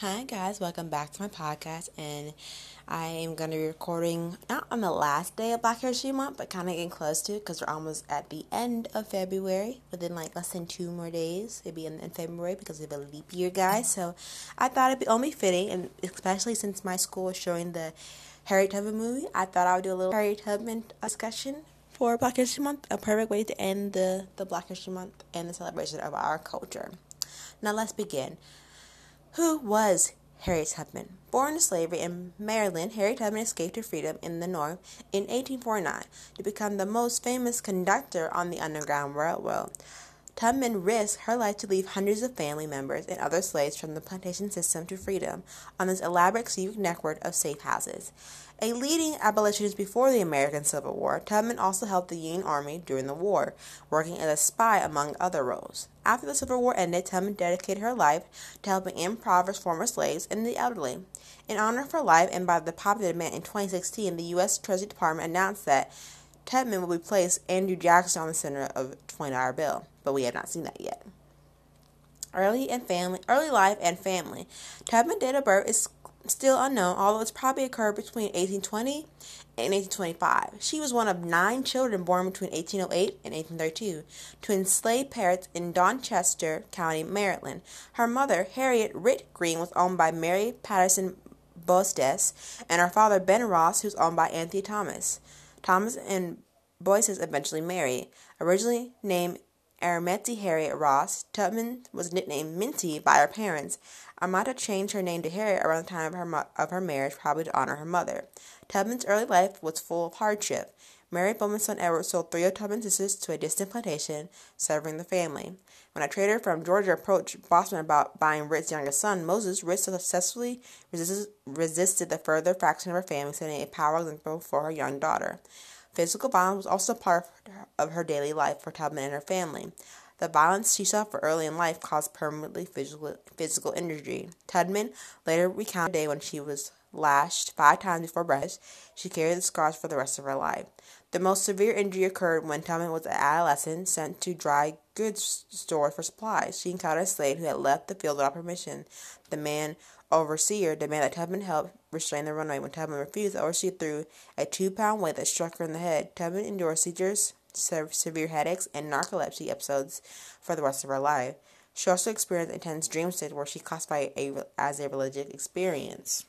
Hi, guys, welcome back to my podcast. And I am going to be recording not on the last day of Black History Month, but kind of getting close to it because we're almost at the end of February. Within like less than two more days, it'll be in, in February because of a leap year, guys. So I thought it'd be only fitting, and especially since my school is showing the Harriet Tubman movie, I thought I would do a little Harriet Tubman discussion for Black History Month, a perfect way to end the, the Black History Month and the celebration of our culture. Now let's begin. Who was Harriet Tubman? Born to slavery in Maryland, Harriet Tubman escaped to freedom in the North in 1849 to become the most famous conductor on the Underground Railroad. Tubman risked her life to leave hundreds of family members and other slaves from the plantation system to freedom on this elaborate secret network of safe houses. A leading abolitionist before the American Civil War, Tubman also helped the Union Army during the war, working as a spy among other roles. After the Civil War ended, Tubman dedicated her life to helping impoverished former slaves and the elderly. In honor of her life and by the popular demand in 2016, the U.S. Treasury Department announced that Tubman will replace Andrew Jackson on the center of $20 bill, but we have not seen that yet. Early and family, early life and family. Tubman's date of birth is still unknown, although it's probably occurred between 1820 and 1825. She was one of nine children born between 1808 and 1832 to enslaved parents in Dorchester County, Maryland. Her mother, Harriet Ritt Green, was owned by Mary Patterson Boyces, and her father, Ben Ross, was owned by Anthony Thomas. Thomas and Boyces eventually marry. Originally named Araminta Harriet Ross, Tubman was nicknamed Minty by her parents. Araminta changed her name to Harriet around the time of her, of her marriage, probably to honor her mother. Tubman's early life was full of hardship. Mary Bowman's son Edward sold three of Tubman's sisters to a distant plantation, severing the family. When a trader from Georgia approached Boston about buying Ritt's youngest son, Moses, Ritt successfully resisted, the further fraction of her family, setting a power example for her young daughter. Physical violence was also part of her daily life for Tubman and her family. The violence she suffered early in life caused permanently physical, physical injury. Tubman later recounted a day when she was lashed five times before breakfast. She carried the scars for the rest of her life. The most severe injury occurred when Tubman was an adolescent sent to dry goods stores for supplies. She encountered a slave who had left the field without permission. The man overseer demanded that Tubman help restrain the runaway. When Tubman refused, the overseer threw a two pound weight that struck her in the head. Tubman endured seizures, severe headaches, and narcolepsy episodes for the rest of her life. She also experienced intense dream states where she classified as a religious experience.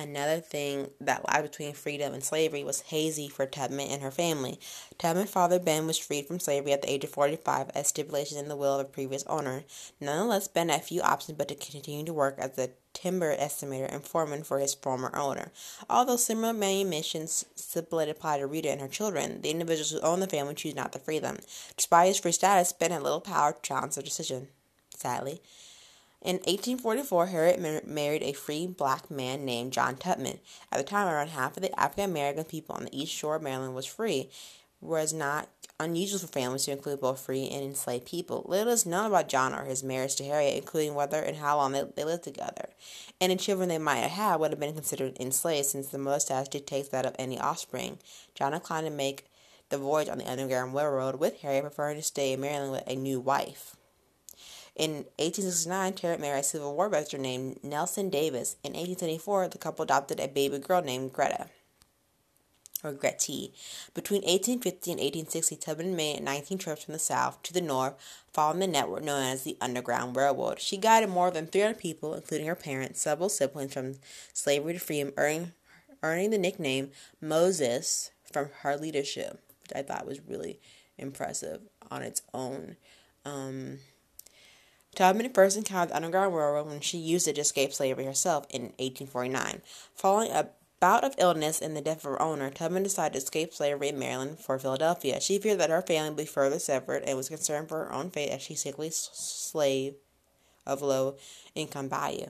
Another thing that lied between freedom and slavery was hazy for Tubman and her family. Tubman's father Ben was freed from slavery at the age of 45 as stipulated in the will of a previous owner. Nonetheless, Ben had few options but to continue to work as a timber estimator and foreman for his former owner. Although similar manumissions stipulated apply to Rita and her children, the individuals who own the family choose not to free them. Despite his free status, Ben had little power to challenge the decision. Sadly. In 1844, Harriet married a free black man named John Tubman. At the time, around half of the African American people on the east shore of Maryland was free, whereas not unusual for families to include both free and enslaved people. Little is known about John or his marriage to Harriet, including whether and how long they, they lived together. Any children they might have had would have been considered enslaved since the status dictates that of any offspring. John declined to make the voyage on the Underground Railroad with Harriet, preferring to stay in Maryland with a new wife. In 1869, Harriet married a Civil War veteran named Nelson Davis. In 1874, the couple adopted a baby girl named Greta or Gretty. Between 1850 and 1860, Tubman made 19 trips from the south to the north, following the network known as the Underground Railroad. She guided more than 300 people, including her parents, several siblings from slavery to freedom, earning, earning the nickname Moses from her leadership, which I thought was really impressive on its own. Um, Tubman first encountered the Underground Railroad when she used it to escape slavery herself in 1849. Following a bout of illness and the death of her owner, Tubman decided to escape slavery in Maryland for Philadelphia. She feared that her family would be further severed and was concerned for her own fate as she sickly slave of low income value.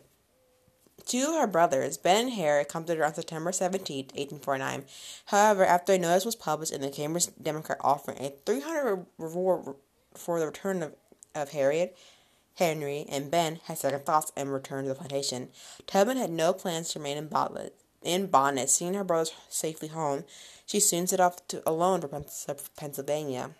Two of her brothers, Ben and Harry, accompanied her on September 17, 1849. However, after a notice was published in the Cambridge Democrat offering a 300 reward for the return of, of Harriet, Henry, and Ben had second thoughts and returned to the plantation. Tubman had no plans to remain in Bonnet. In Bonnet, seeing her brothers safely home, she soon set off to, alone for Pennsylvania.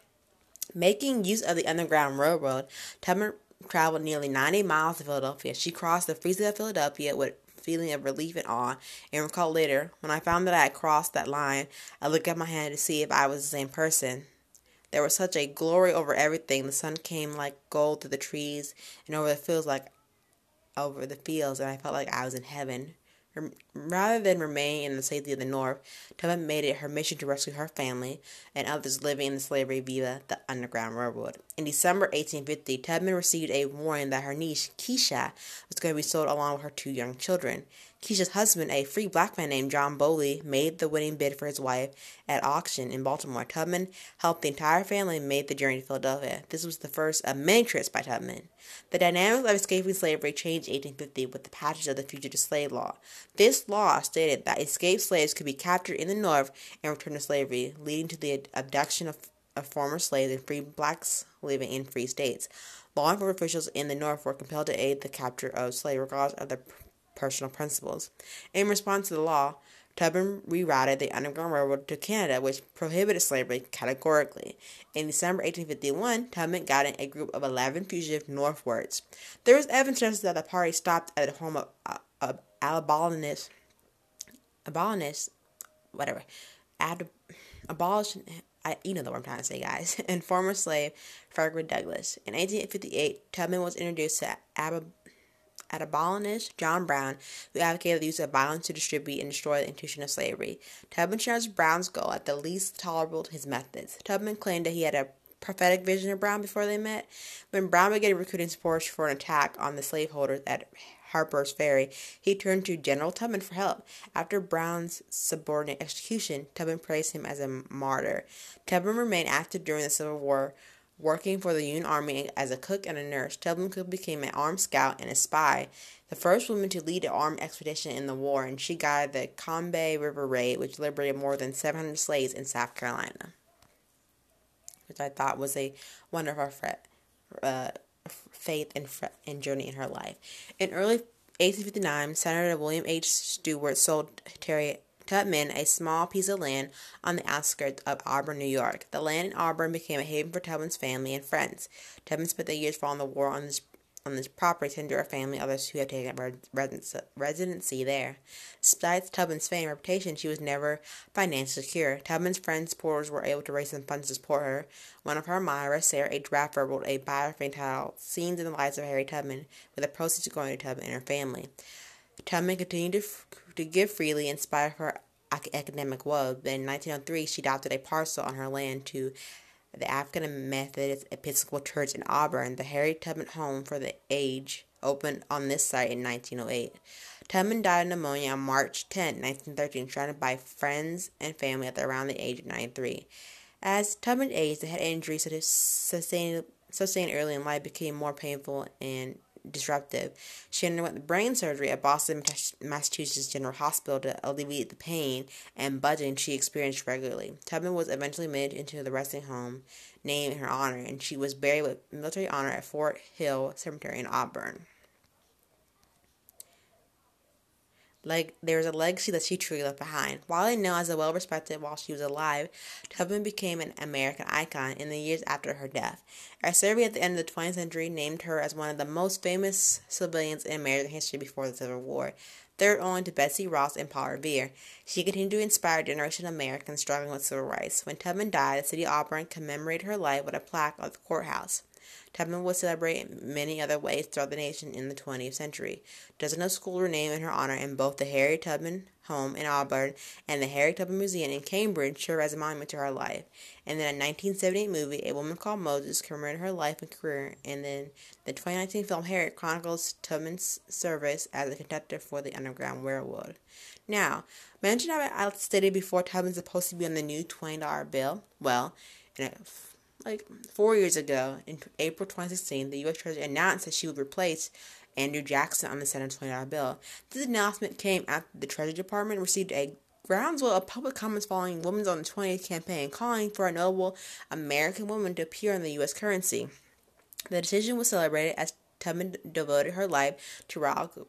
Making use of the Underground Railroad, Tubman traveled nearly 90 miles to Philadelphia. She crossed the free state of Philadelphia with feeling of relief and awe, and recalled later, when I found that I had crossed that line, I looked at my hand to see if I was the same person. There was such a glory over everything. The sun came like gold through the trees and over the fields like over the fields, and I felt like I was in heaven. Rather than remain in the safety of the North, Tubman made it her mission to rescue her family and others living in the slavery via the Underground Railroad. In December 1850, Tubman received a warning that her niece, Kessiah, was going to be sold along with her two young children. Kessiah's husband, a free black man named John Bowley, made the winning bid for his wife at auction in Baltimore. Tubman helped the entire family make the journey to Philadelphia. This was the first of many trips by Tubman. The dynamics of escaping slavery changed in 1850 with the passage of the Fugitive Slave Law. This law stated that escaped slaves could be captured in the North and returned to slavery, leading to the abduction of, of former slaves and free blacks living in free states. Law enforcement officials in the North were compelled to aid the capture of slaves regardless of their personal principles. In response to the law, Tubman rerouted the Underground Railroad to Canada, which prohibited slavery categorically. In December 1851, Tubman guided a group of 11 fugitives northwards. There is evidence that the party stopped at the home of, uh, of whatever, ad, abolition, I, you know the word I'm trying to say, guys, and former slave Frederick Douglass. In 1858, Tubman was introduced to Ab- abolitionist John Brown, who advocated the use of violence to distribute and destroy the institution of slavery. Tubman shares Brown's goal at the least tolerable his methods. Tubman claimed that he had a prophetic vision of Brown before they met. When Brown began recruiting supporters for an attack on the slaveholders at Harper's Ferry, he turned to General Tubman for help. After Brown's subordinate execution, Tubman praised him as a martyr. Tubman remained active during the Civil War, working for the Union Army as a cook and a nurse. Tubman Cook became an armed scout and a spy, the first woman to lead an armed expedition in the war, and she guided the Combahee River Raid, which liberated more than 700 slaves in South Carolina, which I thought was a wonderful uh, faith and, and journey in her life. In early 1859, Senator William H. Seward sold Terry Tubman a small piece of land on the outskirts of Auburn, New York. The land in Auburn became a haven for Tubman's family and friends. Tubman spent the years following the war on this on this property to her family others who have taken up residency there. Despite Tubman's fame and reputation, she was never financially secure. Tubman's friends supporters were able to raise some funds to support her. One of her admirers, Sarah H. Bradford, wrote a biography entitled Scenes in the Lives of Harry Tubman, with the proceeds going to Tubman and her family. Tubman continued to, to give freely in spite of her academic woes. In 1903, she adopted a parcel on her land to the African Methodist Episcopal Church in Auburn. The Harry Tubman Home for the Aged opened on this site in 1908. Tubman died of pneumonia on March 10, 1913, surrounded by friends and family at around the age of 93. As Tubman aged, the head injuries sustained, sustained early in life became more painful and disruptive. She underwent brain surgery at Boston, Massachusetts General Hospital to alleviate the pain and buzzing she experienced regularly. Tubman was eventually made into the resting home named in her honor, and she was buried with military honor at Fort Hill Cemetery in Auburn. Like there's a legacy that she truly left behind. Widely known as a well respected while she was alive, Tubman became an American icon in the years after her death. A survey at the end of the 20th century named her as one of the most famous civilians in American history before the Civil War, third only to Betsy Ross and Paul Revere. She continued to inspire a generation of Americans struggling with civil rights. When Tubman died, the city of Auburn commemorated her life with a plaque at the courthouse. Tubman was celebrated in many other ways throughout the nation in the 20th century. Dozens of schools were named in her honor, and both the Harry Tubman Home in Auburn and the Harry Tubman Museum in Cambridge serve as a monument to her life. And then a 1978 movie, A Woman Called Moses, commemorated her life and career. And then the 2019 film Harriet chronicles Tubman's service as a conductor for the Underground Railroad. Now, mention I stated before Tubman's supposed to be on the new $20 bill. Well, in a like four years ago, in April 2016, the U.S. Treasury announced that she would replace Andrew Jackson on the Senate $20 bill. This announcement came after the Treasury Department received a groundswell of public comments following Women's on the 20th campaign calling for a notable American woman to appear on the U.S. currency. The decision was celebrated as Tubman devoted her life to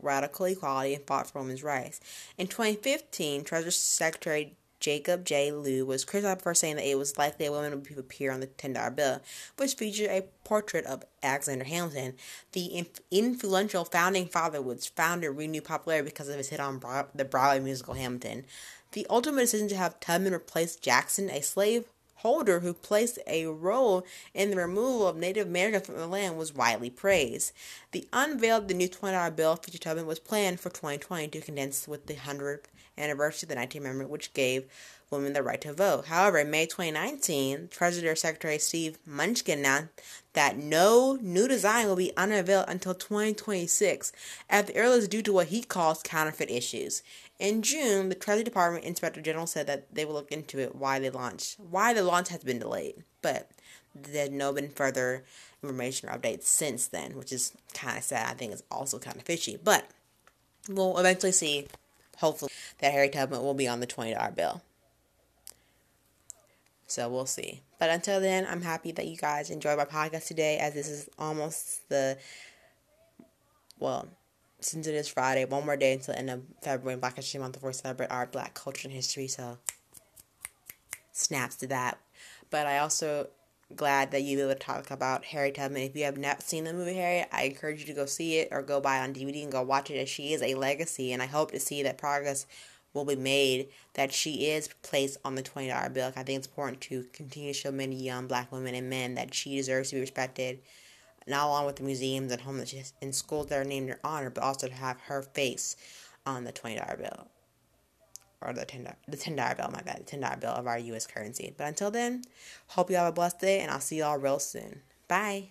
radical equality and fought for women's rights. In 2015, Treasury Secretary Jacob J. Lew was criticized for saying that it was likely a woman would appear on the $10 bill, which featured a portrait of Alexander Hamilton. The influential founding father was founder renewed popularity because of his hit on the Broadway musical Hamilton. The ultimate decision to have Tubman replace Jackson, a slave Holder, who placed a role in the removal of Native Americans from the land, was widely praised. The unveiled the new $20 bill feature Tubman was planned for 2020 to condense with the 100th anniversary of the 19th Amendment, which gave women the right to vote. However, in May 2019, Treasury Secretary Steve Mnuchin announced that no new design will be unveiled until 2026, at the earliest due to what he calls counterfeit issues. In June, the Treasury Department Inspector General said that they will look into it why they launched why the launch has been delayed. But there's no been further information or updates since then, which is kind of sad. I think it's also kind of fishy. But we'll eventually see, hopefully, that Harry Tubman will be on the $20 bill. So we'll see. But until then, I'm happy that you guys enjoyed my podcast today, as this is almost the, well, since it is Friday, one more day until the end of February, Black History Month, before we celebrate our Black culture and history. So, snaps to that. But I also glad that you be able to talk about Harry Tubman. If you have not seen the movie Harry, I encourage you to go see it or go buy it on DVD and go watch it. As she is a legacy, and I hope to see that progress will be made that she is placed on the twenty dollar bill. I think it's important to continue to show many young black women and men that she deserves to be respected not along with the museums and homeless in schools that are named in her honor, but also to have her face on the twenty dollar bill or the 10, the ten dollar bill. My bad, the ten dollar bill of our U.S. currency. But until then, hope you have a blessed day, and I'll see y'all real soon. Bye.